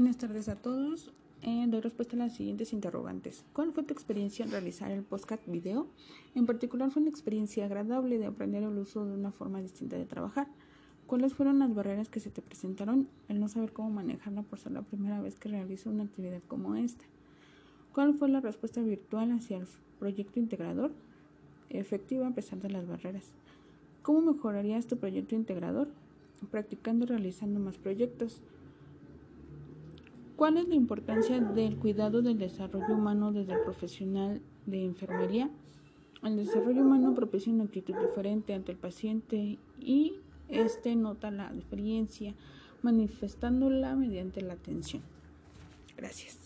Buenas tardes a todos. Eh, doy respuesta a las siguientes interrogantes. ¿Cuál fue tu experiencia al realizar el podcast video? En particular fue una experiencia agradable de aprender el uso de una forma distinta de trabajar. ¿Cuáles fueron las barreras que se te presentaron el no saber cómo manejarla por ser la primera vez que realizo una actividad como esta? ¿Cuál fue la respuesta virtual hacia el proyecto integrador? Efectiva a pesar de las barreras. ¿Cómo mejorarías tu proyecto integrador? Practicando realizando más proyectos. ¿Cuál es la importancia del cuidado del desarrollo humano desde el profesional de enfermería? El desarrollo humano propicia una actitud diferente ante el paciente y éste nota la diferencia manifestándola mediante la atención. Gracias.